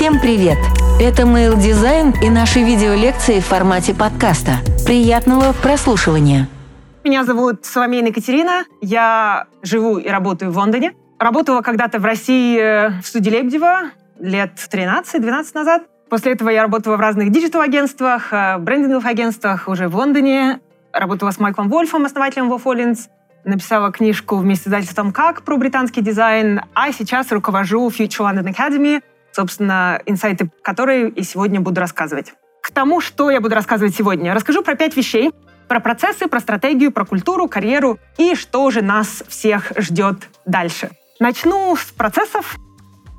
Всем привет! Это Mail Design и наши видеолекции в формате подкаста. Приятного прослушивания! Меня зовут Соломея Екатерина. Я живу и работаю в Лондоне. Работала когда-то в России в студии Лебедева лет 13-12 назад. После этого я работала в разных диджитал-агентствах, э, брендинговых агентствах уже в Лондоне. Работала с Майклом Вольфом, основателем Wolf Hollins. Написала книжку вместе с издательством «Как» про британский дизайн. А сейчас руковожу Future London Academy, собственно, инсайты которые и сегодня буду рассказывать. К тому, что я буду рассказывать сегодня, расскажу про пять вещей. Про процессы, про стратегию, про культуру, карьеру и что же нас всех ждет дальше. Начну с процессов.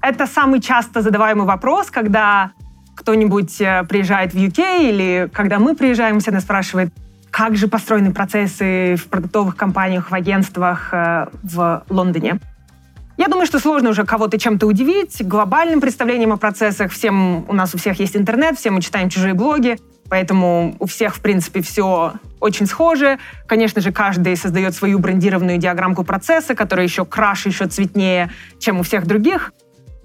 Это самый часто задаваемый вопрос, когда кто-нибудь э, приезжает в UK или когда мы приезжаем, все нас спрашивают, как же построены процессы в продуктовых компаниях, в агентствах э, в Лондоне. Я думаю, что сложно уже кого-то чем-то удивить, глобальным представлением о процессах. Всем, у нас у всех есть интернет, все мы читаем чужие блоги, поэтому у всех, в принципе, все очень схоже. Конечно же, каждый создает свою брендированную диаграммку процесса, которая еще краше, еще цветнее, чем у всех других.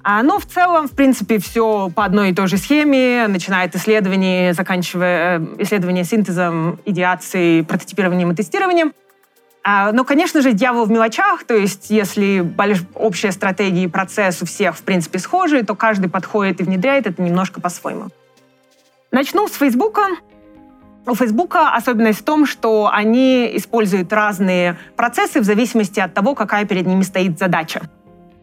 А, но в целом, в принципе, все по одной и той же схеме, начиная от исследований, заканчивая э, исследования синтезом, идеацией, прототипированием и тестированием. А, но, конечно же, дьявол в мелочах, то есть если общая стратегия и процесс у всех, в принципе, схожи, то каждый подходит и внедряет это немножко по-своему. Начну с Фейсбука. У Фейсбука особенность в том, что они используют разные процессы в зависимости от того, какая перед ними стоит задача.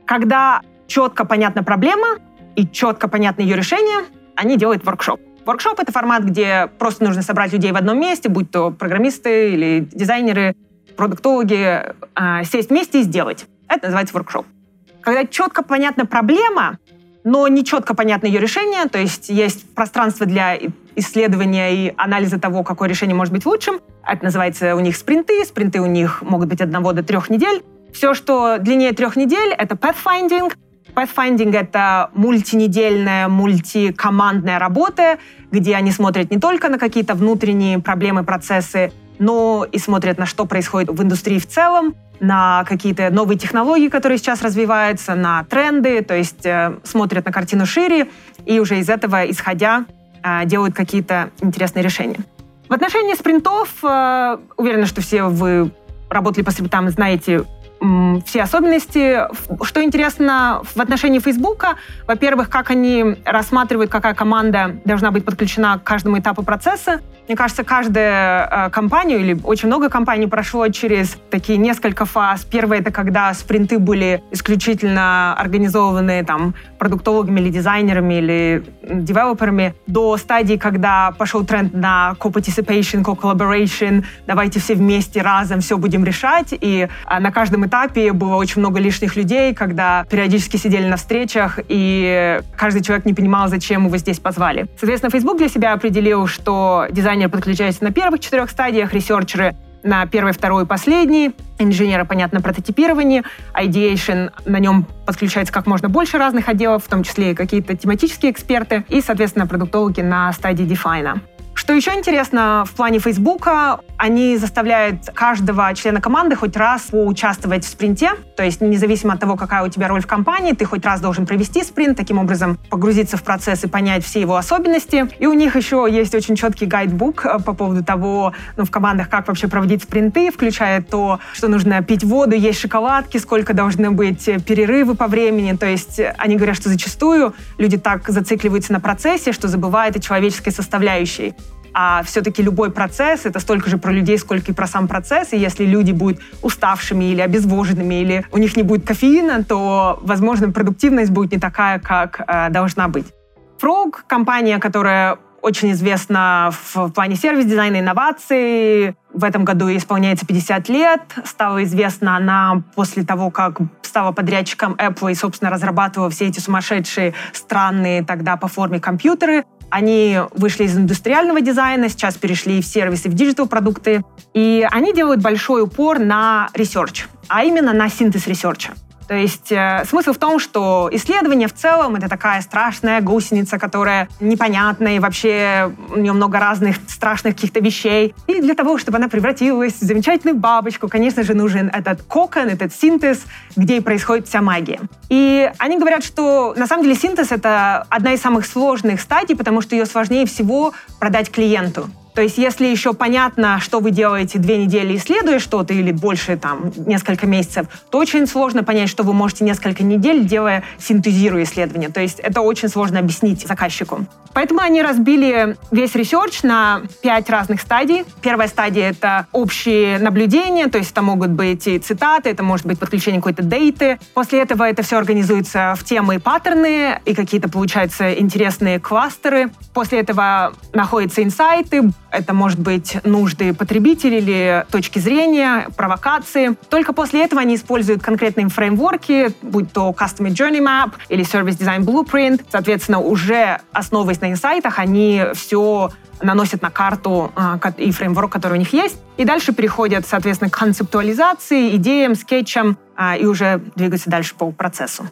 Когда четко понятна проблема и четко понятно ее решение, они делают воркшоп. Воркшоп — это формат, где просто нужно собрать людей в одном месте, будь то программисты или дизайнеры, продуктологи э, сесть вместе и сделать. Это называется воркшоп. Когда четко понятна проблема, но не четко понятно ее решение, то есть есть пространство для исследования и анализа того, какое решение может быть лучшим. Это называется у них спринты. Спринты у них могут быть одного до трех недель. Все, что длиннее трех недель, это pathfinding. Pathfinding — это мультинедельная, мультикомандная работа, где они смотрят не только на какие-то внутренние проблемы, процессы, но и смотрят на что происходит в индустрии в целом, на какие-то новые технологии, которые сейчас развиваются, на тренды, то есть э, смотрят на картину шире и уже из этого, исходя, э, делают какие-то интересные решения. В отношении спринтов, э, уверена, что все вы работали по спринтам, знаете все особенности. Что интересно в отношении Фейсбука, во-первых, как они рассматривают, какая команда должна быть подключена к каждому этапу процесса. Мне кажется, каждая э, компания или очень много компаний прошло через такие несколько фаз. Первое — это когда спринты были исключительно организованы там продуктологами или дизайнерами или девелоперами, до стадии, когда пошел тренд на co-participation, co-collaboration, давайте все вместе разом все будем решать. И э, на каждом этапе было очень много лишних людей, когда периодически сидели на встречах, и каждый человек не понимал, зачем его здесь позвали. Соответственно, Facebook для себя определил, что дизайн дизайнер подключается на первых четырех стадиях, ресерчеры на первой, второй и последней, инженеры, понятно, прототипирование, ideation, на нем подключается как можно больше разных отделов, в том числе и какие-то тематические эксперты, и, соответственно, продуктологи на стадии дефайна. Что еще интересно в плане Фейсбука, они заставляют каждого члена команды хоть раз поучаствовать в спринте, то есть независимо от того, какая у тебя роль в компании, ты хоть раз должен провести спринт, таким образом погрузиться в процесс и понять все его особенности. И у них еще есть очень четкий гайдбук э, по поводу того, ну, в командах, как вообще проводить спринты, включая то, что нужно пить воду, есть шоколадки, сколько должны быть перерывы по времени. То есть они говорят, что зачастую люди так зацикливаются на процессе, что забывают о человеческой составляющей. А все-таки любой процесс — это столько же про людей, сколько и про сам процесс. И если люди будут уставшими или обезвоженными, или у них не будет кофеина, то, возможно, продуктивность будет не такая, как э, должна быть. Frog — компания, которая очень известна в плане сервис-дизайна инноваций. В этом году исполняется 50 лет. Стала известна она после того, как стала подрядчиком Apple и, собственно, разрабатывала все эти сумасшедшие, странные тогда по форме компьютеры. Они вышли из индустриального дизайна, сейчас перешли в сервисы, в digital-продукты. И они делают большой упор на research, а именно на синтез research а. То есть э, смысл в том, что исследование в целом это такая страшная гусеница, которая непонятная, и вообще у нее много разных страшных каких-то вещей. И для того, чтобы она превратилась в замечательную бабочку, конечно же, нужен этот кокон, этот синтез, где и происходит вся магия. И они говорят, что на самом деле синтез — это одна из самых сложных стадий, потому что ее сложнее всего продать клиенту. То есть если еще понятно, что вы делаете две недели, исследуя что-то, или больше, там, несколько месяцев, то очень сложно понять, что вы можете несколько недель, делая, синтезируя исследование. То есть это очень сложно объяснить заказчику. Поэтому они разбили весь research на пять разных стадий. Первая стадия — это общие наблюдения, то есть это могут быть и цитаты, это может быть подключение какой-то дейты. После этого это все организуется в темы и паттерны, и какие-то, получаются, интересные кластеры. После этого находятся инсайты, это может быть нужды потребителей или точки зрения, провокации. Только после этого они используют конкретные фреймворки, будь то Customer Journey Map или Service Design Blueprint. Соответственно, уже основываясь на инсайтах, они все наносят на карту а, и фреймворк, который у них есть. И дальше переходят, соответственно, к концептуализации, идеям, скетчам а, и уже двигаются дальше по процессу.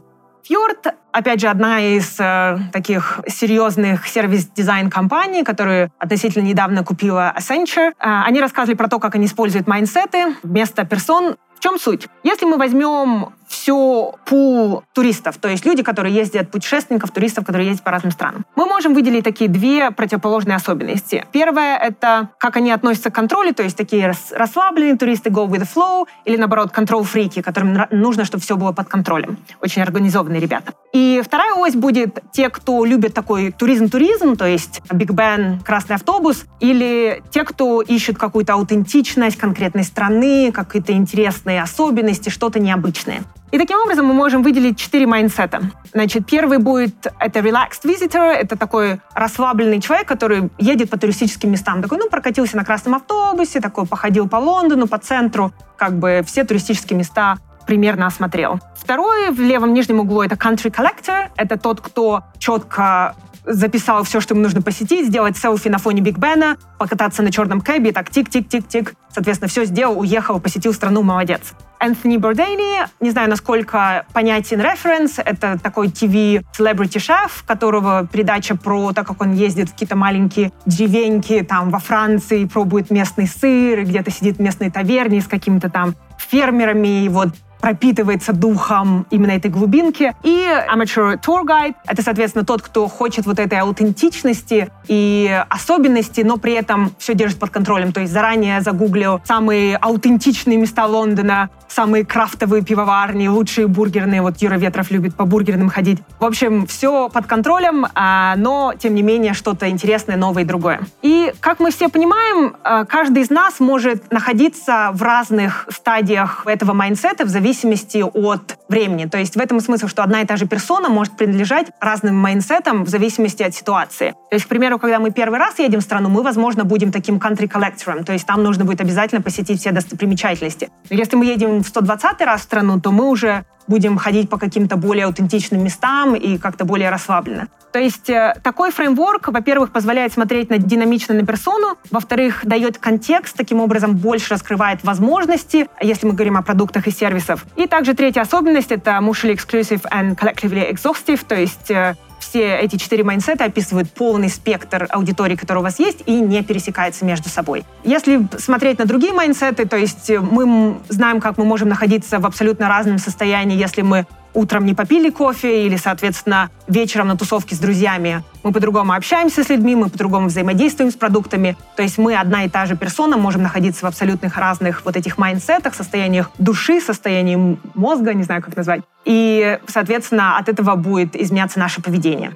Fjord, опять же, одна из э, таких серьезных сервис-дизайн-компаний, которую относительно недавно купила Accenture. Э, они рассказывали про то, как они используют майнсеты вместо персон. В чем суть? Если мы возьмем всю пул туристов, то есть люди, которые ездят, путешественников, туристов, которые ездят по разным странам. Мы можем выделить такие две противоположные особенности. Первое — это как они относятся к контролю, то есть такие расслабленные туристы, go with the flow, или наоборот, control freak и, которым нужно, чтобы все было под контролем. Очень организованные ребята. И вторая ось будет те, кто любит такой туризм-туризм, то есть Big Ben, красный автобус, или те, кто ищет какую-то аутентичность конкретной страны, какие-то интересные особенности, что-то необычное. И таким образом мы можем выделить четыре mindset а. Значит, первый будет это relaxed visitor, это такой расслабленный человек, который едет по туристическим местам. Такой, ну, прокатился на красном автобусе, такой походил по Лондону, по центру, как бы все туристические места примерно осмотрел. Второй в левом нижнем углу это country collector, это тот, кто четко записал все, что ему нужно посетить, сделать селфи на фоне Биг Бена, покататься на черном кэбе, так тик-тик-тик-тик. Соответственно, все сделал, уехал, посетил страну, молодец. Энтони Бурдейн, не знаю, насколько понятен референс, это такой TV celebrity chef, которого передача про то, как он ездит в какие-то маленькие деревеньки там во Франции, пробует местный сыр, где-то сидит в местной таверне с какими-то там фермерами, и вот пропитывается духом именно этой глубинки. И amateur tour guide — это, соответственно, тот, кто хочет вот этой аутентичности и особенности, но при этом все держит под контролем. То есть заранее загуглил самые аутентичные места Лондона, самые крафтовые пивоварни, лучшие бургерные. Вот Юра Ветров любит по бургерным ходить. В общем, все под контролем, а, но, тем не менее, что-то интересное, новое и другое. И, как мы все понимаем, а, каждый из нас может находиться в разных стадиях этого mindset а в зависимости от времени. То есть в этом смысл, что одна и та же персона может принадлежать разным mindset ам в зависимости от ситуации. То есть, к примеру, когда мы первый раз едем в страну, мы, возможно, будем таким country collector, то есть там нужно будет обязательно посетить все достопримечательности. Если мы едем в 120 раз в страну, то мы уже будем ходить по каким-то более аутентичным местам и как-то более расслабленно. То есть э, такой фреймворк, во-первых, позволяет смотреть на, динамично на персону, во-вторых, дает контекст, таким образом больше раскрывает возможности, если мы говорим о продуктах и сервисах. И также третья особенность — это mutually exclusive and collectively exhaustive, то есть э, все эти четыре майнсета описывают полный спектр аудитории, которая у вас есть, и не пересекается между собой. Если смотреть на другие майнсеты, то есть мы знаем, как мы можем находиться в абсолютно разном состоянии, если мы утром не попили кофе или, соответственно, вечером на тусовке с друзьями. Мы по-другому общаемся с людьми, мы по-другому взаимодействуем с продуктами. То есть мы одна и та же персона можем находиться в абсолютных разных вот этих mindset ах, состояниях души, состоянии мозга, не знаю, как назвать. И, соответственно, от этого будет изменяться наше поведение.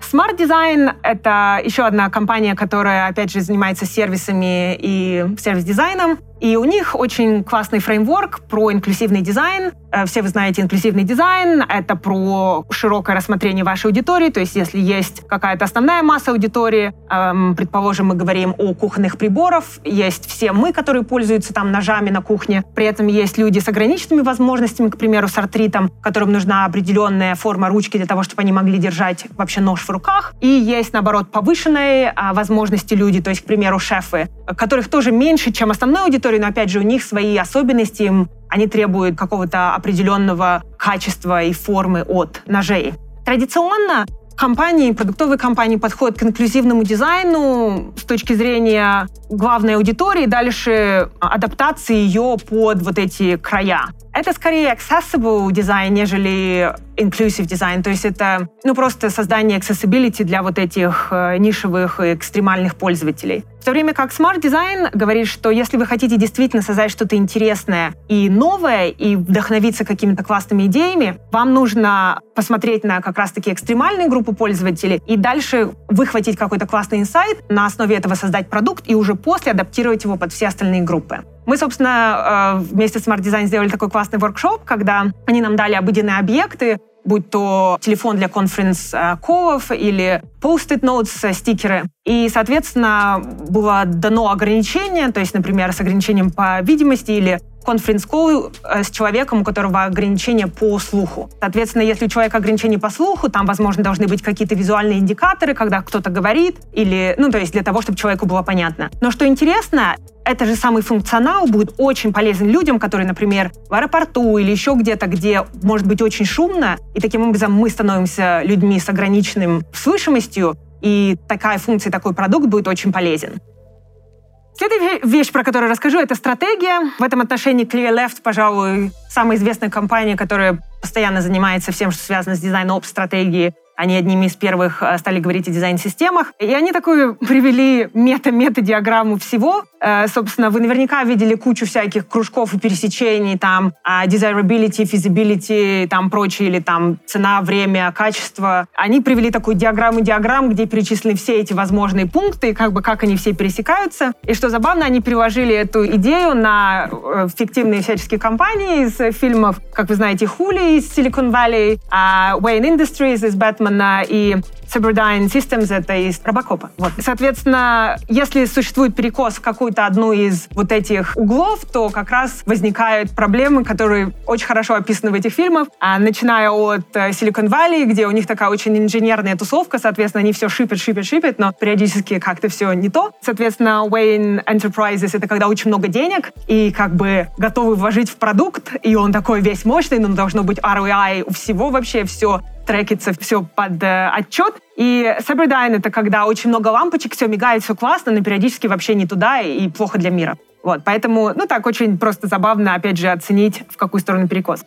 Smart Design — это еще одна компания, которая, опять же, занимается сервисами и сервис-дизайном. И у них очень классный фреймворк про инклюзивный дизайн. Э, все вы знаете инклюзивный дизайн. Это про широкое рассмотрение вашей аудитории. То есть если есть какая-то основная масса аудитории, эм, предположим, мы говорим о кухонных приборах, есть все мы, которые пользуются там ножами на кухне. При этом есть люди с ограниченными возможностями, к примеру, с артритом, которым нужна определенная форма ручки для того, чтобы они могли держать вообще нож в руках. И есть, наоборот, повышенные а, возможности люди, то есть, к примеру, шефы, которых тоже меньше, чем основной аудитории, но, опять же, у них свои особенности, они требуют какого-то определенного качества и формы от ножей. Традиционно компании, продуктовые компании подходят к инклюзивному дизайну с точки зрения главной аудитории, дальше адаптации ее под вот эти края. Это скорее accessible дизайн, нежели inclusive дизайн. То есть это ну, просто создание accessibility для вот этих э, нишевых и экстремальных пользователей. В то время как Smart Design говорит, что если вы хотите действительно создать что-то интересное и новое, и вдохновиться какими-то классными идеями, вам нужно посмотреть на как раз-таки экстремальную группу пользователей и дальше выхватить какой-то классный инсайт, на основе этого создать продукт и уже после адаптировать его под все остальные группы. Мы, собственно, э, вместе с Smart Design сделали такой классный воркшоп, когда они нам дали обыденные объекты, будь то телефон для конференц-колов или post-it notes, стикеры. И, соответственно, было дано ограничение, то есть, например, с ограничением по видимости или конференц-колл э, с человеком, у которого ограничения по слуху. Соответственно, если у человека ограничения по слуху, там, возможно, должны быть какие-то визуальные индикаторы, когда кто-то говорит, или, ну, то есть для того, чтобы человеку было понятно. Но что интересно, это же самый функционал будет очень полезен людям, которые, например, в аэропорту или еще где-то, где может быть очень шумно, и таким образом мы становимся людьми с ограниченным слышимостью, и такая функция, такой продукт будет очень полезен. Следующая вещь, про которую расскажу, это стратегия. В этом отношении Clear Left, пожалуй, самая известная компания, которая постоянно занимается всем, что связано с дизайном стратегией они одними из первых э, стали говорить о дизайн-системах. И они такую привели мета-мета-диаграмму всего. Э, собственно, вы наверняка видели кучу всяких кружков и пересечений, там, а, desirability, feasibility, там, прочее, или там цена, время, качество. Они привели такую диаграмму-диаграмм, где перечислены все эти возможные пункты, как бы как они все пересекаются. И что забавно, они приложили эту идею на э, фиктивные всяческие компании из фильмов, как вы знаете, Хули из Silicon Valley, а Wayne Industries из Бэтмена и Cyberdyne Systems — это из Робокопа. Вот. Соответственно, если существует перекос в какую-то одну из вот этих углов, то как раз возникают проблемы, которые очень хорошо описаны в этих фильмах, а, начиная от э, Silicon Valley, где у них такая очень инженерная тусовка, соответственно, они все шипят, шипят, шипят, но периодически как-то все не то. Соответственно, Wayne Enterprises — это когда очень много денег и как бы готовы вложить в продукт, и он такой весь мощный, но должно быть ROI у всего вообще, все трекится все под э, отчет. И Cyberdyne — это когда очень много лампочек, все мигает, все классно, но периодически вообще не туда и плохо для мира. Вот, поэтому, ну так, очень просто забавно, опять же, оценить, в какую сторону перекос.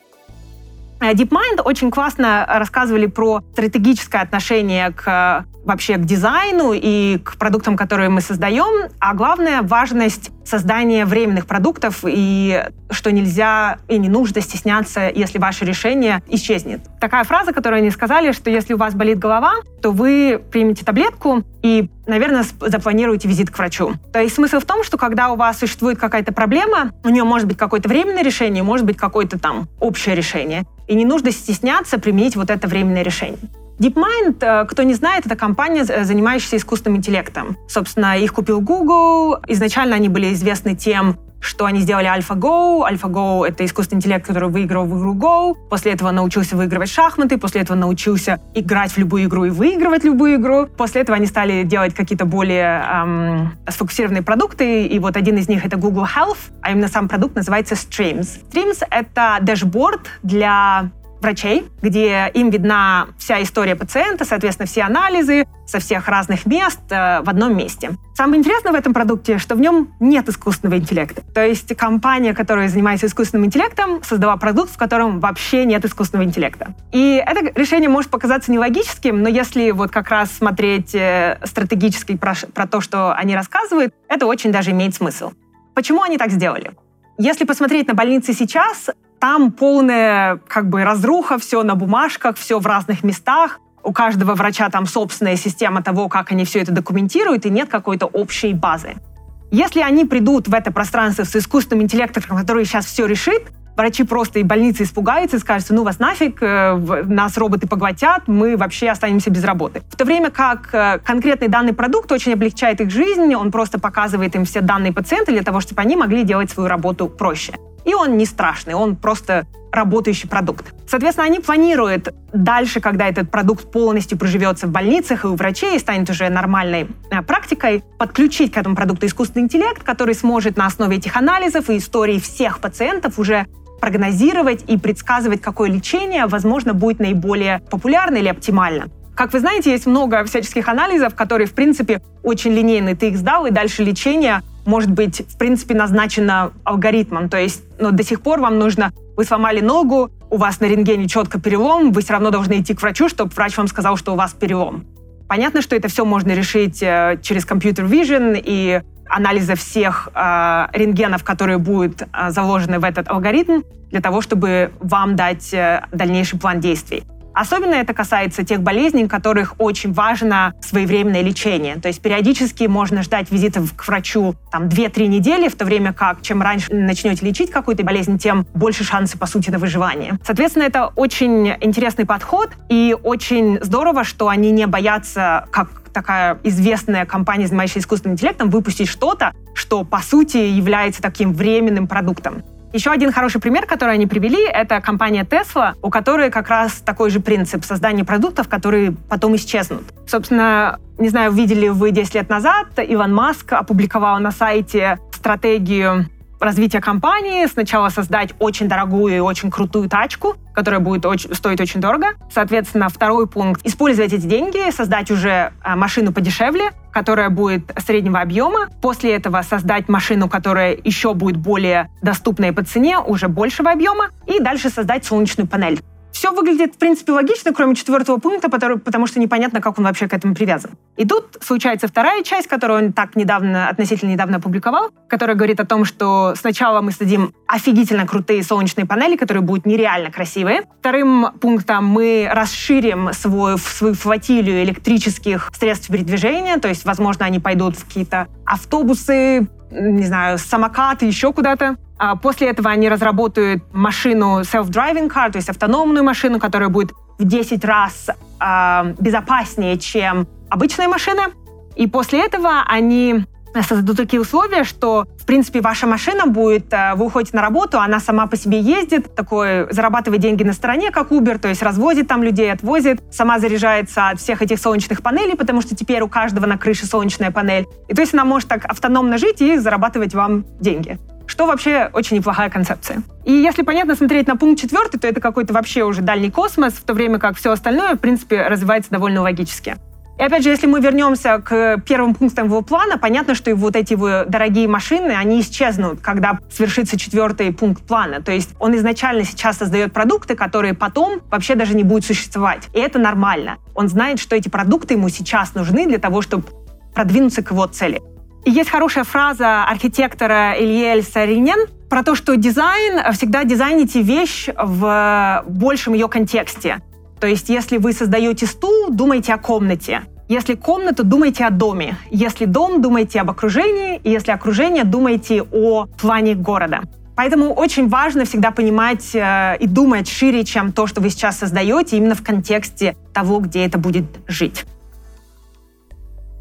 Э, DeepMind очень классно рассказывали про стратегическое отношение к вообще к дизайну и к продуктам, которые мы создаем, а главное — важность создания временных продуктов и что нельзя и не нужно стесняться, если ваше решение исчезнет. Такая фраза, которую они сказали, что если у вас болит голова, то вы примете таблетку и, наверное, запланируете визит к врачу. То есть смысл в том, что когда у вас существует какая-то проблема, у нее может быть какое-то временное решение, может быть какое-то там общее решение. И не нужно стесняться применить вот это временное решение. DeepMind, э, кто не знает, это компания, занимающаяся искусственным интеллектом. Собственно, их купил Google. Изначально они были известны тем, что они сделали AlphaGo. AlphaGo — это искусственный интеллект, который выиграл в игру Go. После этого научился выигрывать шахматы, после этого научился играть в любую игру и выигрывать любую игру. После этого они стали делать какие-то более эм, сфокусированные продукты, и вот один из них — это Google Health, а именно сам продукт называется Streams. Streams — это дашборд для врачей, где им видна вся история пациента, соответственно, все анализы со всех разных мест э, в одном месте. Самое интересное в этом продукте, что в нем нет искусственного интеллекта. То есть компания, которая занимается искусственным интеллектом, создала продукт, в котором вообще нет искусственного интеллекта. И это решение может показаться нелогическим, но если вот как раз смотреть э, стратегически про, про то, что они рассказывают, это очень даже имеет смысл. Почему они так сделали? Если посмотреть на больницы сейчас, там полная как бы разруха, все на бумажках, все в разных местах. У каждого врача там собственная система того, как они все это документируют, и нет какой-то общей базы. Если они придут в это пространство с искусственным интеллектом, который сейчас все решит, врачи просто и больницы испугаются и скажут, ну вас нафиг, э, нас роботы поглотят, мы вообще останемся без работы. В то время как э, конкретный данный продукт очень облегчает их жизнь, он просто показывает им все данные пациента для того, чтобы они могли делать свою работу проще. И он не страшный, он просто работающий продукт. Соответственно, они планируют дальше, когда этот продукт полностью проживется в больницах и у врачей и станет уже нормальной э, практикой, подключить к этому продукту искусственный интеллект, который сможет на основе этих анализов и историй всех пациентов уже прогнозировать и предсказывать, какое лечение, возможно, будет наиболее популярно или оптимально. Как вы знаете, есть много всяческих анализов, которые, в принципе, очень линейные. Ты их сдал, и дальше лечение может быть, в принципе, назначено алгоритмом. То есть но до сих пор вам нужно... Вы сломали ногу, у вас на рентгене четко перелом, вы все равно должны идти к врачу, чтобы врач вам сказал, что у вас перелом. Понятно, что это все можно решить э, через компьютер vision и анализа всех э, рентгенов, которые будут э, заложены в этот алгоритм, для того, чтобы вам дать э, дальнейший план действий. Особенно это касается тех болезней, которых очень важно своевременное лечение. То есть периодически можно ждать визитов к врачу там 2-3 недели, в то время как чем раньше начнете лечить какую-то болезнь, тем больше шансы, по сути, на выживание. Соответственно, это очень интересный подход, и очень здорово, что они не боятся, как такая известная компания, занимающаяся искусственным интеллектом, выпустить что-то, что, по сути, является таким временным продуктом. Еще один хороший пример, который они привели, это компания Tesla, у которой как раз такой же принцип создания продуктов, которые потом исчезнут. Собственно, не знаю, видели вы 10 лет назад, Илон Маск опубликовал на сайте стратегию развития компании, сначала создать очень дорогую и очень крутую тачку, которая будет очень, стоить очень дорого. Соответственно, второй пункт — использовать эти деньги, создать уже э, машину подешевле, которая будет среднего объема. После этого создать машину, которая еще будет более доступной по цене, уже большего объема. И дальше создать солнечную панель. Все выглядит, в принципе, логично, кроме четвертого пункта, потому что непонятно, как он вообще к этому привязан. И тут случается вторая часть, которую он так недавно, относительно недавно опубликовал, которая говорит о том, что сначала мы создадим офигительно крутые солнечные панели, которые будут нереально красивые. Вторым пунктом мы расширим свой, свою флотилию электрических средств передвижения, то есть, возможно, они пойдут в какие-то автобусы, не знаю, самокаты, еще куда-то. А после этого они разработают машину self-driving car, то есть автономную машину, которая будет в 10 раз э, безопаснее, чем обычная машина. И после этого они создадут такие условия, что, в принципе, ваша машина будет, э, вы уходите на работу, она сама по себе ездит, такой, зарабатывает деньги на стороне, как Uber, то есть развозит там людей, отвозит, сама заряжается от всех этих солнечных панелей, потому что теперь у каждого на крыше солнечная панель. И то есть она может так автономно жить и зарабатывать вам деньги что вообще очень неплохая концепция. И если понятно смотреть на пункт четвертый, то это какой-то вообще уже дальний космос, в то время как все остальное, в принципе, развивается довольно логически. И опять же, если мы вернемся к первым пунктам его плана, понятно, что и вот эти его дорогие машины, они исчезнут, когда свершится четвертый пункт плана. То есть он изначально сейчас создает продукты, которые потом вообще даже не будут существовать. И это нормально. Он знает, что эти продукты ему сейчас нужны для того, чтобы продвинуться к его цели. Есть хорошая фраза архитектора Ильель Саринен про то, что дизайн, всегда дизайните вещь в большем ее контексте. То есть, если вы создаете стул, думайте о комнате. Если комната, думайте о доме. Если дом, думайте об окружении. Если окружение, думайте о плане города. Поэтому очень важно всегда понимать э, и думать шире, чем то, что вы сейчас создаете, именно в контексте того, где это будет жить.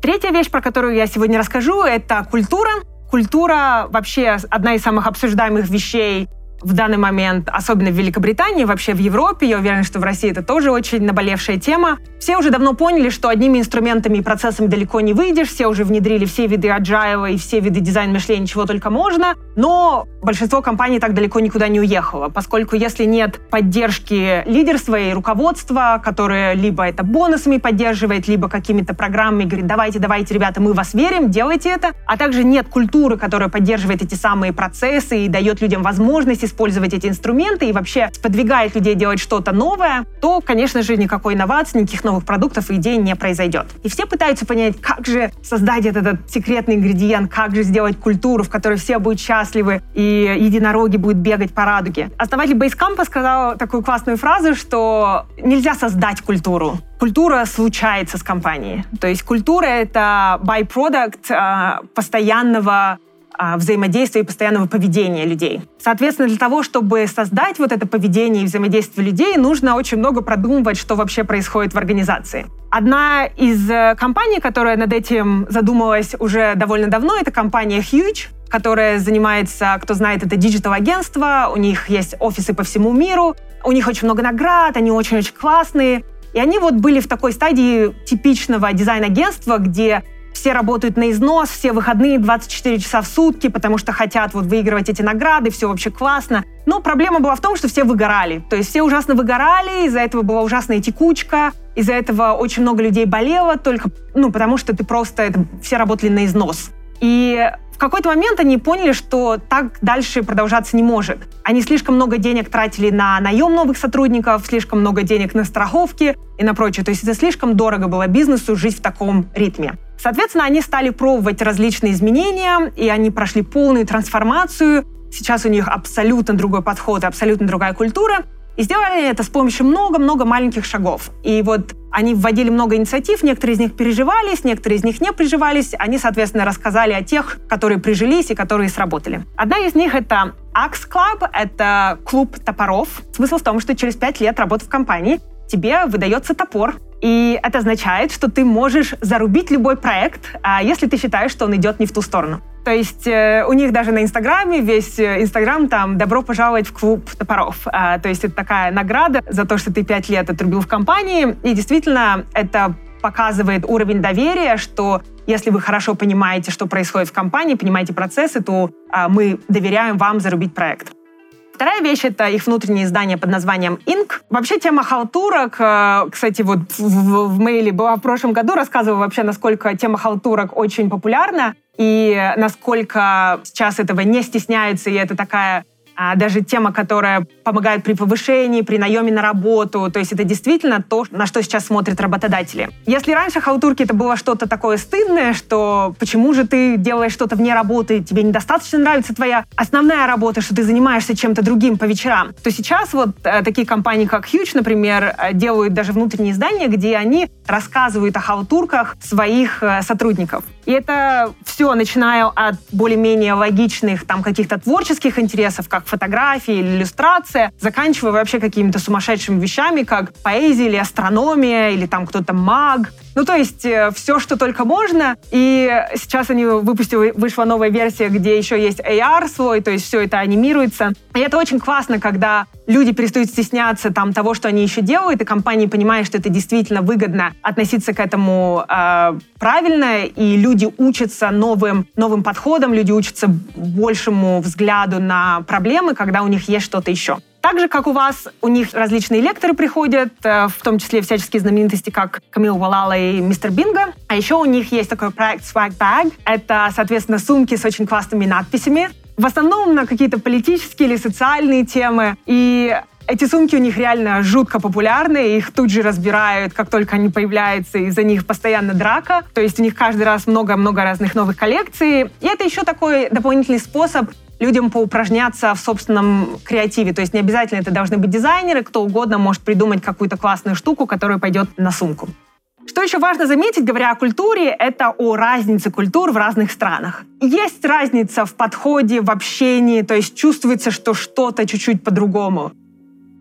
Третья вещь, про которую я сегодня расскажу, это культура. Культура вообще одна из самых обсуждаемых вещей в данный момент, особенно в Великобритании, вообще в Европе, я уверена, что в России это тоже очень наболевшая тема. Все уже давно поняли, что одними инструментами и процессами далеко не выйдешь, все уже внедрили все виды agile и все виды дизайн мышления, чего только можно, но большинство компаний так далеко никуда не уехало, поскольку если нет поддержки лидерства и руководства, которое либо это бонусами поддерживает, либо какими-то программами говорит, давайте, давайте, ребята, мы вас верим, делайте это, а также нет культуры, которая поддерживает эти самые процессы и дает людям возможность использовать эти инструменты и вообще сподвигает людей делать что-то новое, то, конечно же, никакой инновации, никаких новых продуктов и идей не произойдет. И все пытаются понять, как же создать этот, этот секретный ингредиент, как же сделать культуру, в которой все будут счастливы и единороги будут бегать по радуге. Основатель Basecamp сказал такую классную фразу, что нельзя создать культуру. Культура случается с компанией. То есть культура — это byproduct э, постоянного взаимодействия и постоянного поведения людей. Соответственно, для того, чтобы создать вот это поведение и взаимодействие людей, нужно очень много продумывать, что вообще происходит в организации. Одна из э, компаний, которая над этим задумалась уже довольно давно, это компания Huge, которая занимается, кто знает, это digital-агентство, у них есть офисы по всему миру, у них очень много наград, они очень-очень классные. И они вот были в такой стадии типичного дизайн-агентства, где все работают на износ, все выходные 24 часа в сутки, потому что хотят вот выигрывать эти награды, все вообще классно. Но проблема была в том, что все выгорали. То есть все ужасно выгорали, из-за этого была ужасная текучка, из-за этого очень много людей болело, только, ну, потому что ты просто, это, все работали на износ. И в какой-то момент они поняли, что так дальше продолжаться не может. Они слишком много денег тратили на наем новых сотрудников, слишком много денег на страховки и на прочее. То есть это слишком дорого было бизнесу жить в таком ритме. Соответственно, они стали пробовать различные изменения, и они прошли полную трансформацию. Сейчас у них абсолютно другой подход, абсолютно другая культура. И сделали это с помощью много-много маленьких шагов. И вот они вводили много инициатив, некоторые из них переживались, некоторые из них не приживались. Они, соответственно, рассказали о тех, которые прижились и которые сработали. Одна из них — это Axe Club, это клуб топоров. Смысл в том, что через пять лет работы в компании тебе выдается топор, и это означает, что ты можешь зарубить любой проект, а если ты считаешь, что он идет не в ту сторону. То есть э, у них даже на Инстаграме весь э, Инстаграм там «Добро пожаловать в клуб топоров». А, то есть это такая награда за то, что ты пять лет отрубил в компании. И действительно это показывает уровень доверия, что если вы хорошо понимаете, что происходит в компании, понимаете процессы, то а, мы доверяем вам зарубить проект. Вторая вещь — это их внутреннее издание под названием Inc. Вообще тема халтурок, э, кстати, вот в, в мейле была в прошлом году, рассказывала вообще, насколько тема халтурок очень популярна и насколько сейчас этого не стесняются, и это такая а, даже тема, которая помогает при повышении, при наеме на работу. То есть это действительно то, на что сейчас смотрят работодатели. Если раньше халтурки это было что-то такое стыдное, что почему же ты делаешь что-то вне работы, тебе недостаточно нравится твоя основная работа, что ты занимаешься чем-то другим по вечерам, то сейчас вот э, такие компании, как Huge, например, э, делают даже внутренние издания, где они рассказывают о халтурках своих э, сотрудников. И это все, начиная от более-менее логичных там каких-то творческих интересов, как фотографии или иллюстрация, заканчивая вообще какими-то сумасшедшими вещами, как поэзия или астрономия, или там кто-то маг. Ну, то есть э, все, что только можно. И сейчас они выпустили, вышла новая версия, где еще есть AR свой, то есть все это анимируется. И это очень классно, когда люди перестают стесняться там того, что они еще делают, и компании понимают, что это действительно выгодно относиться к этому э, правильно, и люди учатся новым, новым подходам, люди учатся большему взгляду на проблемы, когда у них есть что-то еще. Так же, как у вас, у них различные лекторы приходят, э, в том числе всяческие знаменитости, как Камил Валала и Мистер Бинго. А еще у них есть такой проект Swag Bag. Это, соответственно, сумки с очень классными надписями. В основном на какие-то политические или социальные темы. И эти сумки у них реально жутко популярны, их тут же разбирают, как только они появляются, и за них постоянно драка. То есть у них каждый раз много-много разных новых коллекций. И это еще такой дополнительный способ людям поупражняться в собственном креативе. То есть не обязательно это должны быть дизайнеры, кто угодно может придумать какую-то классную штуку, которая пойдет на сумку. Что еще важно заметить, говоря о культуре, это о разнице культур в разных странах. Есть разница в подходе, в общении, то есть чувствуется, что что-то чуть-чуть по-другому.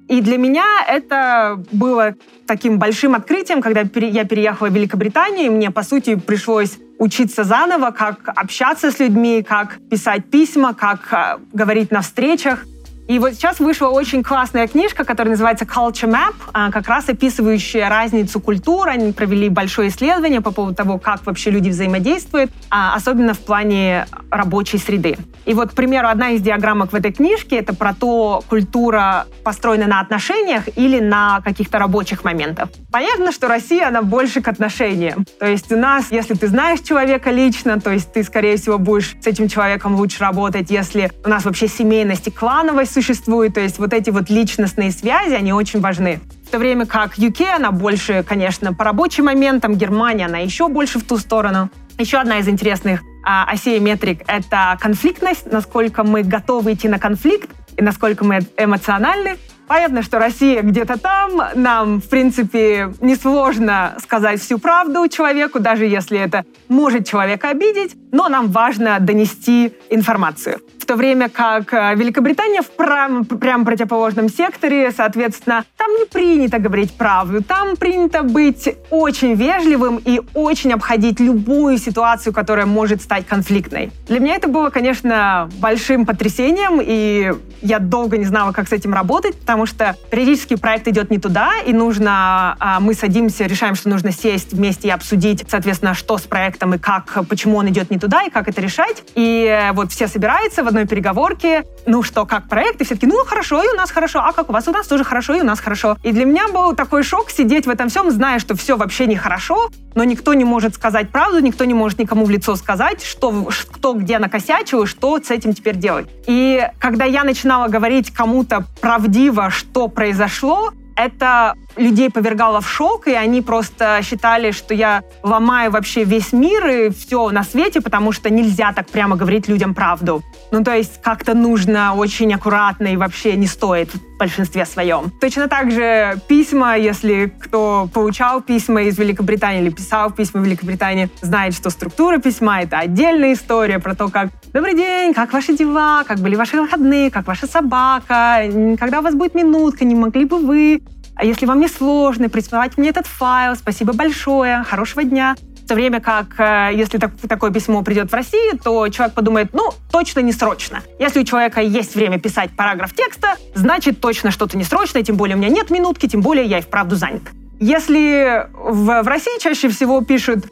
И для меня это было таким большим открытием, когда я переехала в Великобританию, и мне, по сути, пришлось учиться заново, как общаться с людьми, как писать письма, как э, говорить на встречах. И вот сейчас вышла очень классная книжка, которая называется Culture Map, а, как раз описывающая разницу культур. Они провели большое исследование по поводу того, как вообще люди взаимодействуют, а, особенно в плане рабочей среды. И вот, к примеру, одна из диаграммок в этой книжке — это про то, культура построена на отношениях или на каких-то рабочих моментах. Понятно, что Россия, она больше к отношениям. То есть у нас, если ты знаешь человека лично, то есть ты, скорее всего, будешь с этим человеком лучше работать. Если у нас вообще семейность и клановость существует. То есть вот эти вот личностные связи, они очень важны. В то время как UK, она больше, конечно, по рабочим моментам, Германия, она еще больше в ту сторону. Еще одна из интересных а, осей метрик — это конфликтность, насколько мы готовы идти на конфликт и насколько мы эмоциональны. Понятно, что Россия где-то там, нам, в принципе, несложно сказать всю правду человеку, даже если это может человека обидеть, но нам важно донести информацию то время как э, Великобритания в прям, прям противоположном секторе, соответственно, там не принято говорить правду, там принято быть очень вежливым и очень обходить любую ситуацию, которая может стать конфликтной. Для меня это было, конечно, большим потрясением, и я долго не знала, как с этим работать, потому что периодически проект идет не туда, и нужно, а, мы садимся, решаем, что нужно сесть вместе и обсудить, соответственно, что с проектом и как, почему он идет не туда, и как это решать. И вот все собираются в одной переговорке, ну что, как проект, и все таки ну хорошо, и у нас хорошо, а как у вас? У нас тоже хорошо, и у нас хорошо. И для меня был такой шок сидеть в этом всем, зная, что все вообще нехорошо, но никто не может сказать правду, никто не может никому в лицо сказать, что, кто где накосячил и что с этим теперь делать. И когда я начинала говорить кому-то правдиво, что произошло, это людей повергало в шок, и они просто считали, что я ломаю вообще весь мир и все на свете, потому что нельзя так прямо говорить людям правду. Ну, то есть как-то нужно очень аккуратно и вообще не стоит в большинстве своем. Точно так же письма, если кто получал письма из Великобритании или писал письма в Великобритании, знает, что структура письма — это отдельная история про то, как «Добрый день, как ваши дела? Как были ваши выходные? Как ваша собака? Когда у вас будет минутка? Не могли бы вы а если вам не сложно, присылайте мне этот файл. Спасибо большое. Хорошего дня. В то время как, э, если так, такое письмо придет в Россию, то человек подумает, ну, точно не срочно. Если у человека есть время писать параграф текста, значит, точно что-то не срочно, тем более у меня нет минутки, тем более я и вправду занят. Если в, в России чаще всего пишут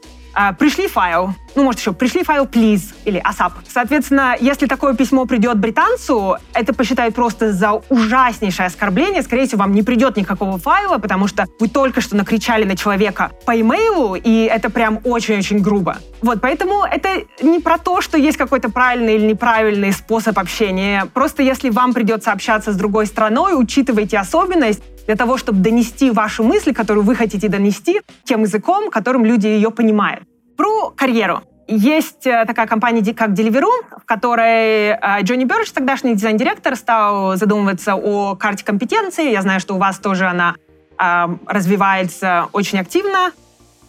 пришли файл, ну, может, еще пришли файл please или ASAP. Соответственно, если такое письмо придет британцу, это посчитают просто за ужаснейшее оскорбление. Скорее всего, вам не придет никакого файла, потому что вы только что накричали на человека по имейлу, и это прям очень-очень грубо. Вот, поэтому это не про то, что есть какой-то правильный или неправильный способ общения. Просто если вам придется общаться с другой страной, учитывайте особенность, для того, чтобы донести вашу мысль, которую вы хотите донести, тем языком, которым люди ее понимают. Про карьеру. Есть э, такая компания, как Deliveroo, в которой э, Джонни Бёрдж, тогдашний дизайн-директор, стал задумываться о карте компетенции. Я знаю, что у вас тоже она э, развивается очень активно,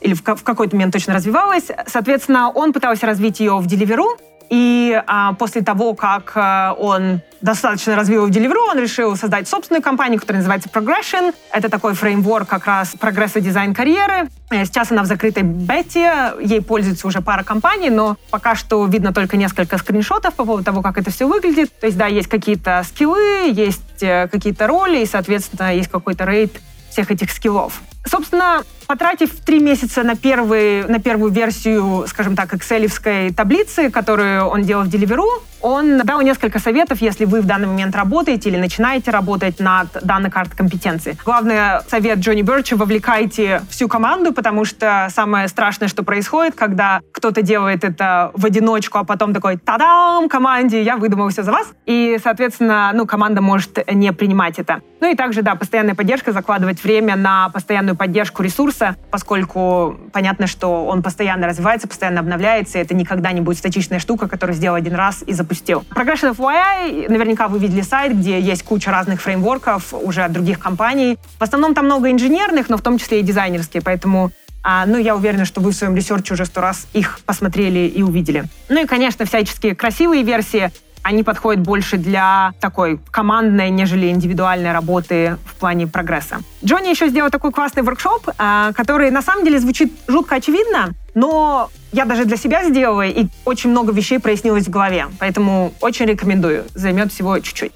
или в какой-то момент точно развивалась. Соответственно, он пытался развить ее в Deliveroo, и а, после того, как а, он достаточно развил в Deliveroo, он решил создать собственную компанию, которая называется Progression. Это такой фреймворк как раз прогресса дизайн карьеры. Э, сейчас она в закрытой бете, ей пользуется уже пара компаний, но пока что видно только несколько скриншотов по поводу того, как это все выглядит. То есть, да, есть какие-то скиллы, есть э, какие-то роли, и, соответственно, есть какой-то рейд всех этих скиллов. Собственно, потратив три месяца на, первый, на первую версию, скажем так, экселевской таблицы, которую он делал в Deliveroo, он дал несколько советов, если вы в данный момент работаете или начинаете работать над данной картой компетенции. Главный совет Джонни Берча — вовлекайте всю команду, потому что самое страшное, что происходит, когда кто-то делает это в одиночку, а потом такой «Та-дам! Команде! Я выдумал все за вас!» И, соответственно, ну, команда может не принимать это. Ну и также, да, постоянная поддержка, закладывать время на постоянную поддержку ресурса, поскольку понятно, что он постоянно развивается, постоянно обновляется, и это никогда не будет статичная штука, которую сделал один раз и запустил. Progression FYI, наверняка вы видели сайт, где есть куча разных фреймворков уже от других компаний. В основном там много инженерных, но в том числе и дизайнерские, поэтому а, ну, я уверена, что вы в своем research е уже сто раз их посмотрели и увидели. Ну и, конечно, всяческие красивые версии они подходят больше для такой командной, нежели индивидуальной работы в плане прогресса. Джонни еще сделал такой классный воркшоп, а, который на самом деле звучит жутко очевидно, но я даже для себя сделала, и очень много вещей прояснилось в голове. Поэтому очень рекомендую. Займет всего чуть-чуть.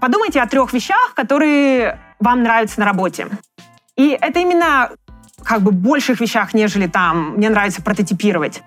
Подумайте о трех вещах, которые вам нравятся на работе. И это именно как бы больших вещах, нежели там мне нравится прототипировать.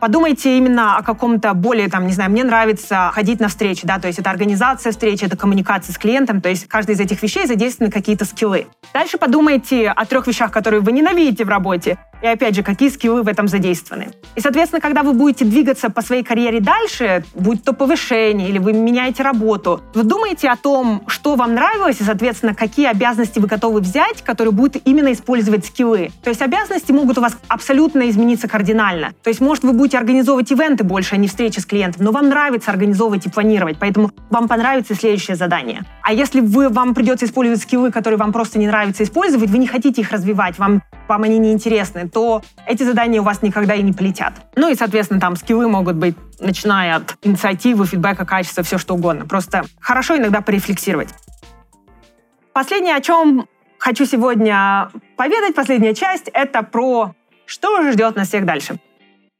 Подумайте именно о каком-то более, там, не знаю, мне нравится ходить на встречи, да, то есть это организация встречи, это коммуникация с клиентом, то есть каждый из этих вещей задействованы какие-то скиллы. Дальше подумайте о трех вещах, которые вы ненавидите в работе, и опять же, какие скиллы в этом задействованы. И, соответственно, когда вы будете двигаться по своей карьере дальше, будь то повышение или вы меняете работу, вы думаете о том, что вам нравилось, и, соответственно, какие обязанности вы готовы взять, которые будут именно использовать скиллы. То есть обязанности могут у вас абсолютно измениться кардинально. То есть, может, вы будете организовывать ивенты больше, а не встречи с клиентом, но вам нравится организовывать и планировать, поэтому вам понравится следующее задание. А если вы, вам придется использовать скиллы, которые вам просто не нравится использовать, вы не хотите их развивать, вам, вам они не интересны, то эти задания у вас никогда и не полетят. Ну и, соответственно, там скиллы могут быть, начиная от инициативы, фидбэка, качества, все что угодно. Просто хорошо иногда порефлексировать. Последнее, о чем хочу сегодня поведать, последняя часть, это про что же ждет нас всех дальше.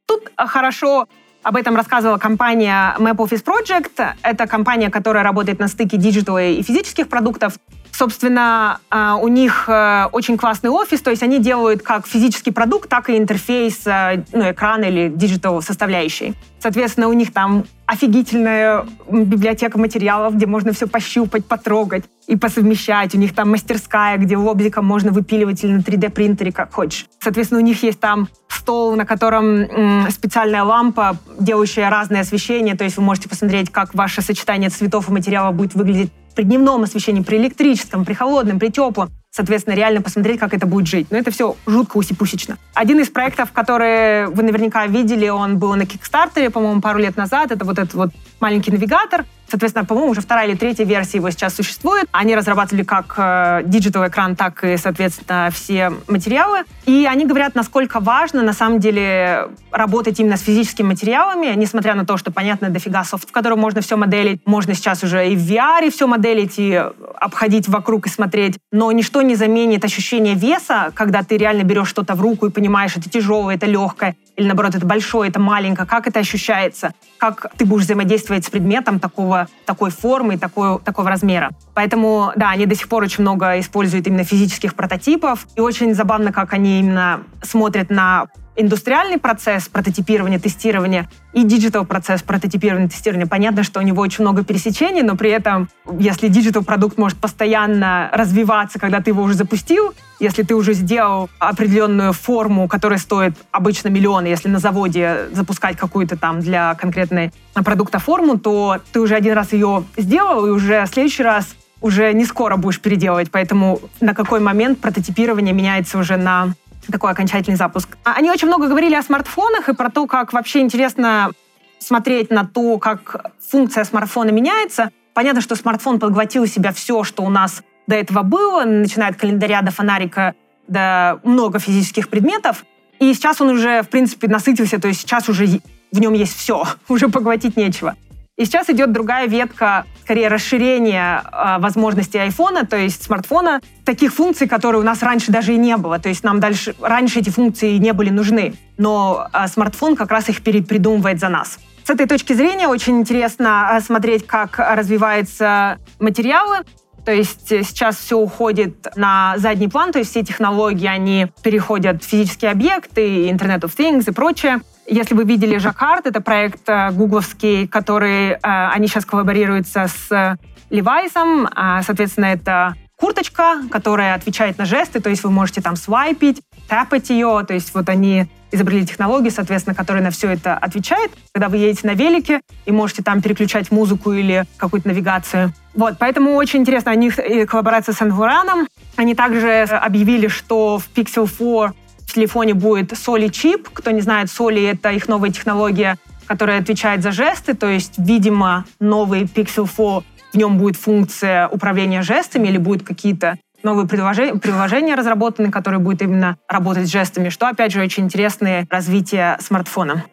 Тут хорошо об этом рассказывала компания Map Office Project. Это компания, которая работает на стыке digital а и физических продуктов. Собственно, а, у них э, очень классный офис, то есть они делают как физический продукт, так и интерфейс, э, ну, экран или digital составляющий. Соответственно, у них там офигительная библиотека материалов, где можно все пощупать, потрогать и посовмещать. У них там мастерская, где лобзиком можно выпиливать или на 3D-принтере, как хочешь. Соответственно, у них есть там стол, на котором специальная лампа, делающая разное освещение. То есть вы можете посмотреть, как ваше сочетание цветов и материала будет выглядеть при дневном освещении, при электрическом, при холодном, при теплом соответственно, реально посмотреть, как это будет жить. Но это все жутко усипусечно. Один из проектов, которые вы наверняка видели, он был на Кикстартере, по-моему, пару лет назад. Это вот этот вот маленький навигатор. Соответственно, по-моему, уже вторая или третья версия его сейчас существует. Они разрабатывали как э, digital экран, так и, соответственно, все материалы. И они говорят, насколько важно, на самом деле, работать именно с физическими материалами, несмотря на то, что, понятно, дофига софт, в котором можно все моделить. Можно сейчас уже и в VR все моделить, и обходить вокруг и смотреть. Но ничто не заменит ощущение веса, когда ты реально берешь что-то в руку и понимаешь, это тяжелое, это легкое, или наоборот, это большое, это маленькое, как это ощущается, как ты будешь взаимодействовать с предметом такого, такой формы, такой, такого размера. Поэтому, да, они до сих пор очень много используют именно физических прототипов, и очень забавно, как они именно смотрят на индустриальный процесс прототипирования, тестирования и digital процесс прототипирования, тестирования. Понятно, что у него очень много пересечений, но при этом, если digital продукт может постоянно развиваться, когда ты его уже запустил, если ты уже сделал определенную форму, которая стоит обычно миллионы, если на заводе запускать какую-то там для конкретной продукта форму, то ты уже один раз ее сделал, и уже в следующий раз уже не скоро будешь переделывать. Поэтому на какой момент прототипирование меняется уже на такой окончательный запуск. А они очень много говорили о смартфонах и про то, как вообще интересно смотреть на то, как функция смартфона меняется. Понятно, что смартфон подхватил в себя все, что у нас до этого было, начиная от календаря до фонарика, до много физических предметов. И сейчас он уже, в принципе, насытился, то есть сейчас уже в нем есть все, уже поглотить нечего. И сейчас идет другая ветка, скорее расширение э, возможностей айфона, то есть смартфона, таких функций, которые у нас раньше даже и не было. То есть нам дальше, раньше эти функции не были нужны, но э, смартфон как раз их перепридумывает за нас. С этой точки зрения очень интересно э, смотреть, как развиваются материалы, то есть сейчас все уходит на задний план, то есть все технологии, они переходят в физические объекты, Internet of Things и прочее. Если вы видели Жаккард, это проект э, гугловский, который э, они сейчас коллаборируются с Левайсом. Соответственно, это курточка, которая отвечает на жесты, то есть вы можете там свайпить, тэпать ее, то есть вот они изобрели технологию, соответственно, которая на все это отвечает. Когда вы едете на велике и можете там переключать музыку или какую-то навигацию. Вот, поэтому очень интересно, у них коллаборация с Ангураном. Они также объявили, что в Pixel 4 в телефоне будет Soli чип. Кто не знает, Soli — это их новая технология, которая отвечает за жесты. То есть, видимо, новый Pixel 4 в нем будет функция управления жестами или будут какие-то новые приложения, приложения разработаны, которые будут именно работать с жестами, что, опять же, очень интересное развитие смартфона.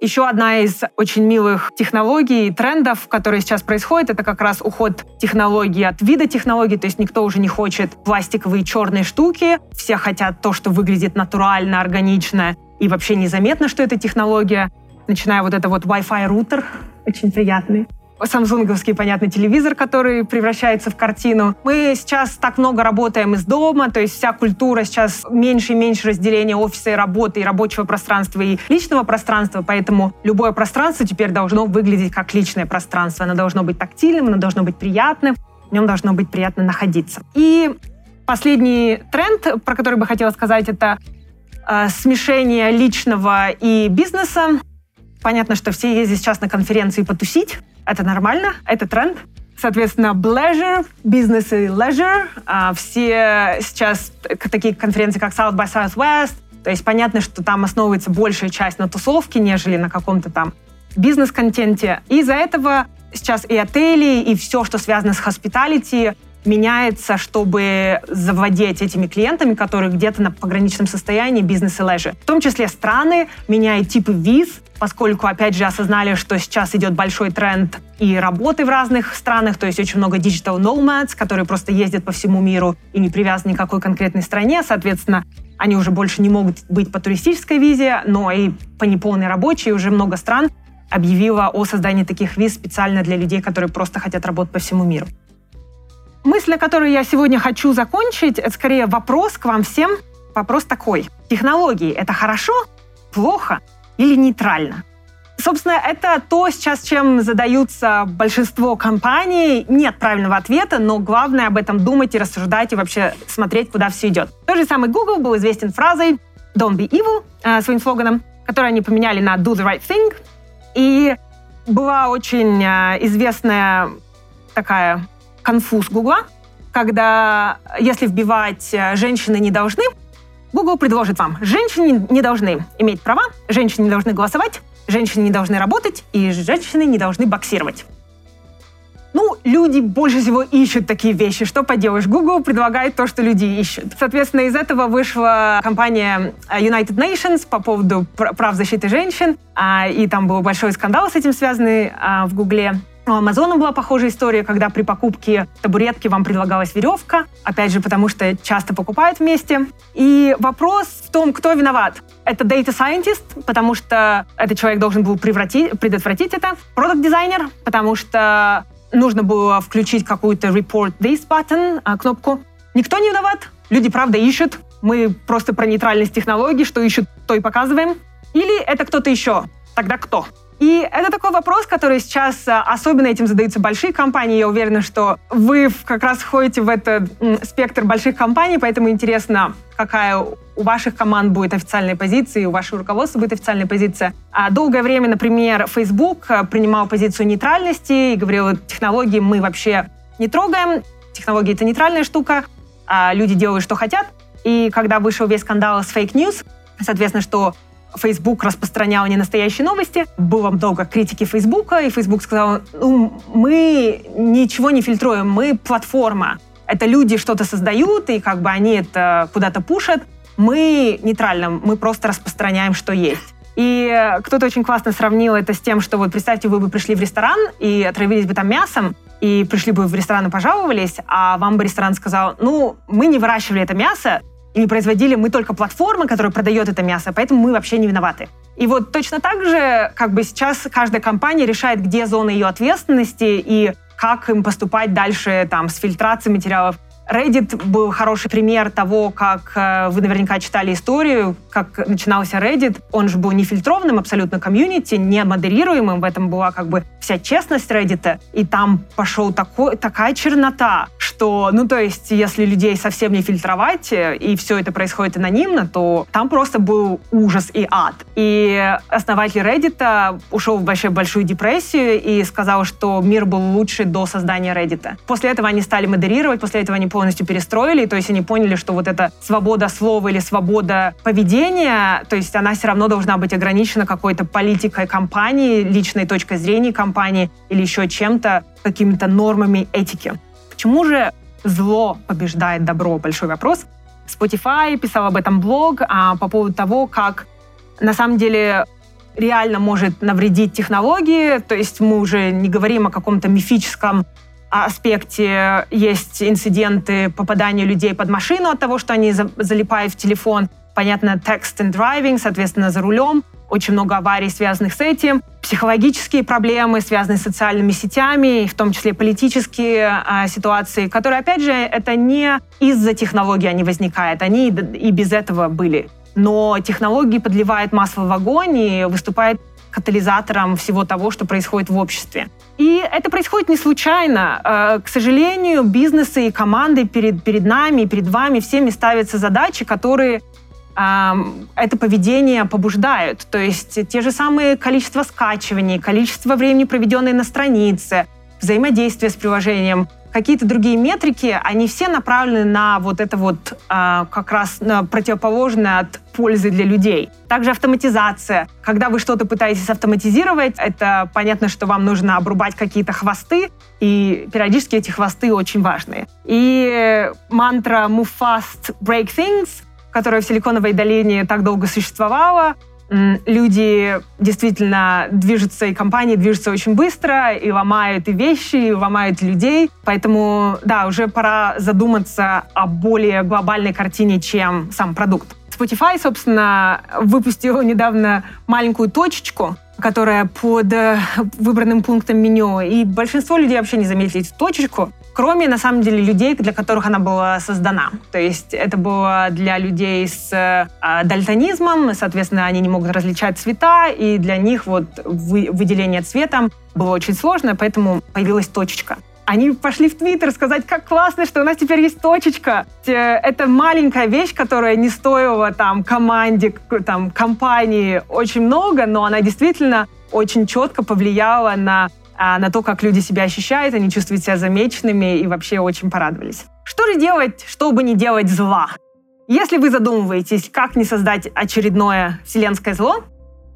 Еще одна из очень милых технологий, трендов, которые сейчас происходят, это как раз уход технологий от вида технологий, то есть никто уже не хочет пластиковые черные штуки, все хотят то, что выглядит натурально, органично. И вообще незаметно, что это технология. Начиная вот это вот Wi-Fi рутер, очень приятный самсунговский, понятный телевизор, который превращается в картину. Мы сейчас так много работаем из дома, то есть вся культура сейчас меньше и меньше разделения офиса и работы, и рабочего пространства, и личного пространства, поэтому любое пространство теперь должно выглядеть как личное пространство. Оно должно быть тактильным, оно должно быть приятным, в нем должно быть приятно находиться. И последний тренд, про который бы хотела сказать, это э, смешение личного и бизнеса. Понятно, что все ездят сейчас на конференции потусить, это нормально, это тренд. Соответственно, pleasure, бизнес и leisure. А все сейчас такие конференции, как South by Southwest. То есть понятно, что там основывается большая часть на тусовке, нежели на каком-то там бизнес-контенте. И из-за этого сейчас и отели, и все, что связано с hospitality, меняется, чтобы завладеть этими клиентами, которые где-то на пограничном состоянии бизнес и leisure. В том числе страны меняют типы виз, поскольку, опять же, осознали, что сейчас идет большой тренд и работы в разных странах, то есть очень много digital nomads, которые просто ездят по всему миру и не привязаны к какой конкретной стране, соответственно, они уже больше не могут быть по туристической визе, но и по неполной рабочей уже много стран объявила о создании таких виз специально для людей, которые просто хотят работать по всему миру. Мысль, на которой я сегодня хочу закончить, это скорее вопрос к вам всем. Вопрос такой. Технологии — это хорошо, плохо или нейтрально? Собственно, это то, сейчас чем задаются большинство компаний. Нет правильного ответа, но главное об этом думать и рассуждать, и вообще смотреть, куда все идет. Тот же самый Google был известен фразой «Don't be evil», э, своим слоганом, который они поменяли на «Do the right thing». И была очень э, известная такая конфуз Гугла, когда если вбивать э, «женщины не должны», Google предложит вам, женщины не должны иметь права, женщины не должны голосовать, женщины не должны работать и женщины не должны боксировать. Ну, люди больше всего ищут такие вещи. Что поделаешь? Google предлагает то, что люди ищут. Соответственно, из этого вышла компания э, United Nations по поводу прав защиты женщин. А, и там был большой скандал с этим связанный а, в Гугле. У Амазона была похожая история, когда при покупке табуретки вам предлагалась веревка, опять же, потому что часто покупают вместе. И вопрос в том, кто виноват. Это data scientist, потому что этот человек должен был превратить, предотвратить это. Product дизайнер, потому что нужно было включить какую-то report this button, а, кнопку. Никто не виноват. Люди, правда, ищут. Мы просто про нейтральность технологий, что ищут, то и показываем. Или это кто-то еще. Тогда кто? И это такой вопрос, который сейчас а, особенно этим задаются большие компании. Я уверена, что вы как раз входите в этот спектр больших компаний, поэтому интересно, какая у ваших команд будет официальная позиция, у вашего руководства будет официальная позиция. А долгое время, например, Facebook а, принимал позицию нейтральности и говорил, технологии мы вообще не трогаем, технологии — это нейтральная штука, а люди делают, что хотят. И когда вышел весь скандал с fake news, соответственно, что Facebook распространял ненастоящие новости. Было много критики Фейсбука, и Facebook сказал, ну, мы ничего не фильтруем, мы платформа. Это люди что-то создают, и как бы они это куда-то пушат. Мы нейтрально, мы просто распространяем, что есть. И кто-то очень классно сравнил это с тем, что вот представьте, вы бы пришли в ресторан и отравились бы там мясом, и пришли бы в ресторан и пожаловались, а вам бы ресторан сказал, ну, мы не выращивали это мясо, не производили, мы только платформа, которая продает это мясо, поэтому мы вообще не виноваты. И вот точно так же, как бы сейчас каждая компания решает, где зона ее ответственности и как им поступать дальше там, с фильтрацией материалов. Reddit был хороший пример того, как э, вы наверняка читали историю, как начинался Reddit. Он же был нефильтрованным абсолютно комьюнити, не модерируемым. В этом была как бы вся честность Reddit. И там пошел такой, такая чернота, что, ну, то есть, если людей совсем не фильтровать, э, и все это происходит анонимно, то там просто был ужас и ад. И основатель Reddit ушел в вообще большую депрессию и сказал, что мир был лучше до создания Reddit. После этого они стали модерировать, после этого они полностью перестроили, то есть они поняли, что вот эта свобода слова или свобода поведения, то есть она все равно должна быть ограничена какой-то политикой компании, личной точкой зрения компании или еще чем-то, какими-то нормами этики. Почему же зло побеждает добро? Большой вопрос. Spotify писал об этом блог а, по поводу того, как на самом деле реально может навредить технологии. То есть мы уже не говорим о каком-то мифическом аспекте. Есть инциденты попадания людей под машину от того, что они залипают в телефон. Понятно, text and driving, соответственно, за рулем очень много аварий, связанных с этим, психологические проблемы, связанные с социальными сетями, в том числе политические а, ситуации, которые, опять же, это не из-за технологий они возникают, они и без этого были. Но технологии подливают масло в огонь и выступают катализатором всего того, что происходит в обществе. И это происходит не случайно. А, к сожалению, бизнесы и команды перед, перед нами, перед вами всеми ставятся задачи, которые это поведение побуждают. То есть те же самые количество скачиваний, количество времени, проведенное на странице, взаимодействие с приложением, какие-то другие метрики, они все направлены на вот это вот а, как раз противоположное от пользы для людей. Также автоматизация. Когда вы что-то пытаетесь автоматизировать, это понятно, что вам нужно обрубать какие-то хвосты, и периодически эти хвосты очень важные. И мантра «Move fast, break things», которая в Силиконовой долине так долго существовала, люди действительно движутся, и компании движутся очень быстро, и ломают и вещи, и ломают людей. Поэтому, да, уже пора задуматься о более глобальной картине, чем сам продукт. Spotify, собственно, выпустил недавно маленькую точечку, которая под э, выбранным пунктом меню. И большинство людей вообще не заметили эту точечку кроме, на самом деле, людей, для которых она была создана. То есть это было для людей с э, дальтонизмом, соответственно, они не могут различать цвета, и для них вот вы, выделение цветом было очень сложно, поэтому появилась точечка. Они пошли в Твиттер сказать, как классно, что у нас теперь есть точечка. Это маленькая вещь, которая не стоила там команде, там, компании очень много, но она действительно очень четко повлияла на а, на то, как люди себя ощущают, они чувствуют себя замеченными и вообще очень порадовались. Что же делать, чтобы не делать зла? Если вы задумываетесь, как не создать очередное вселенское зло,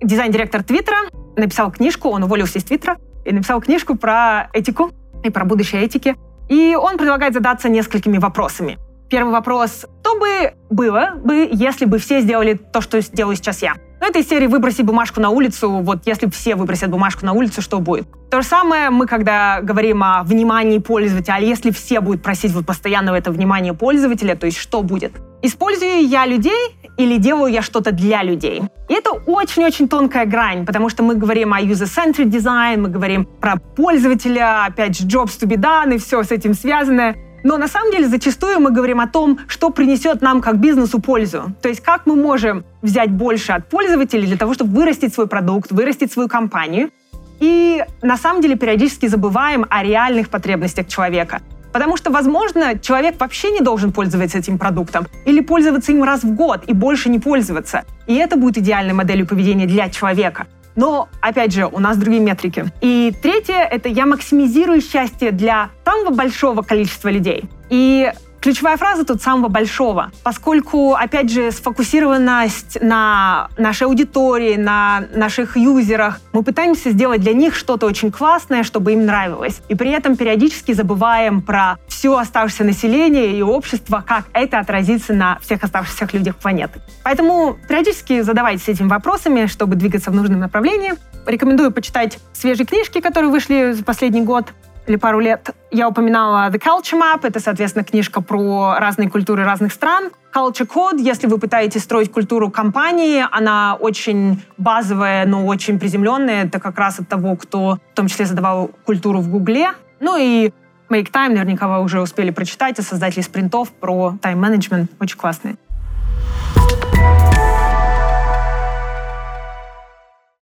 дизайн-директор Твиттера написал книжку, он уволился из Твиттера, и написал книжку про этику и про будущее этики. И он предлагает задаться несколькими вопросами. Первый вопрос. Что бы было бы, если бы все сделали то, что сделаю сейчас я? Ну, это из серии «Выброси бумажку на улицу». Вот если все выбросят бумажку на улицу, что будет? То же самое мы, когда говорим о внимании пользователя, а если все будут просить вот постоянного это внимание пользователя, то есть что будет? Использую я людей или делаю я что-то для людей? И это очень-очень тонкая грань, потому что мы говорим о user-centered design, мы говорим про пользователя, опять же, jobs to be done и все с этим связанное. Но на самом деле зачастую мы говорим о том, что принесет нам как бизнесу пользу. То есть как мы можем взять больше от пользователей для того, чтобы вырастить свой продукт, вырастить свою компанию. И на самом деле периодически забываем о реальных потребностях человека. Потому что, возможно, человек вообще не должен пользоваться этим продуктом или пользоваться им раз в год и больше не пользоваться. И это будет идеальной моделью поведения для человека. Но, опять же, у нас другие метрики. И третье — это я максимизирую счастье для самого большого количества людей. И Ключевая фраза тут самого большого, поскольку, опять же, сфокусированность на нашей аудитории, на наших юзерах, мы пытаемся сделать для них что-то очень классное, чтобы им нравилось. И при этом периодически забываем про все оставшееся население и общество, как это отразится на всех оставшихся людях планеты. Поэтому периодически задавайтесь этими вопросами, чтобы двигаться в нужном направлении. Рекомендую почитать свежие книжки, которые вышли за последний год или пару лет я упоминала The Culture Map. Это, соответственно, книжка про разные культуры разных стран. Culture Code, если вы пытаетесь строить культуру компании, она очень базовая, но очень приземленная. Это как раз от того, кто в том числе задавал культуру в Гугле. Ну и Make Time, наверняка вы уже успели прочитать, о создателе спринтов про тайм-менеджмент. Очень классные.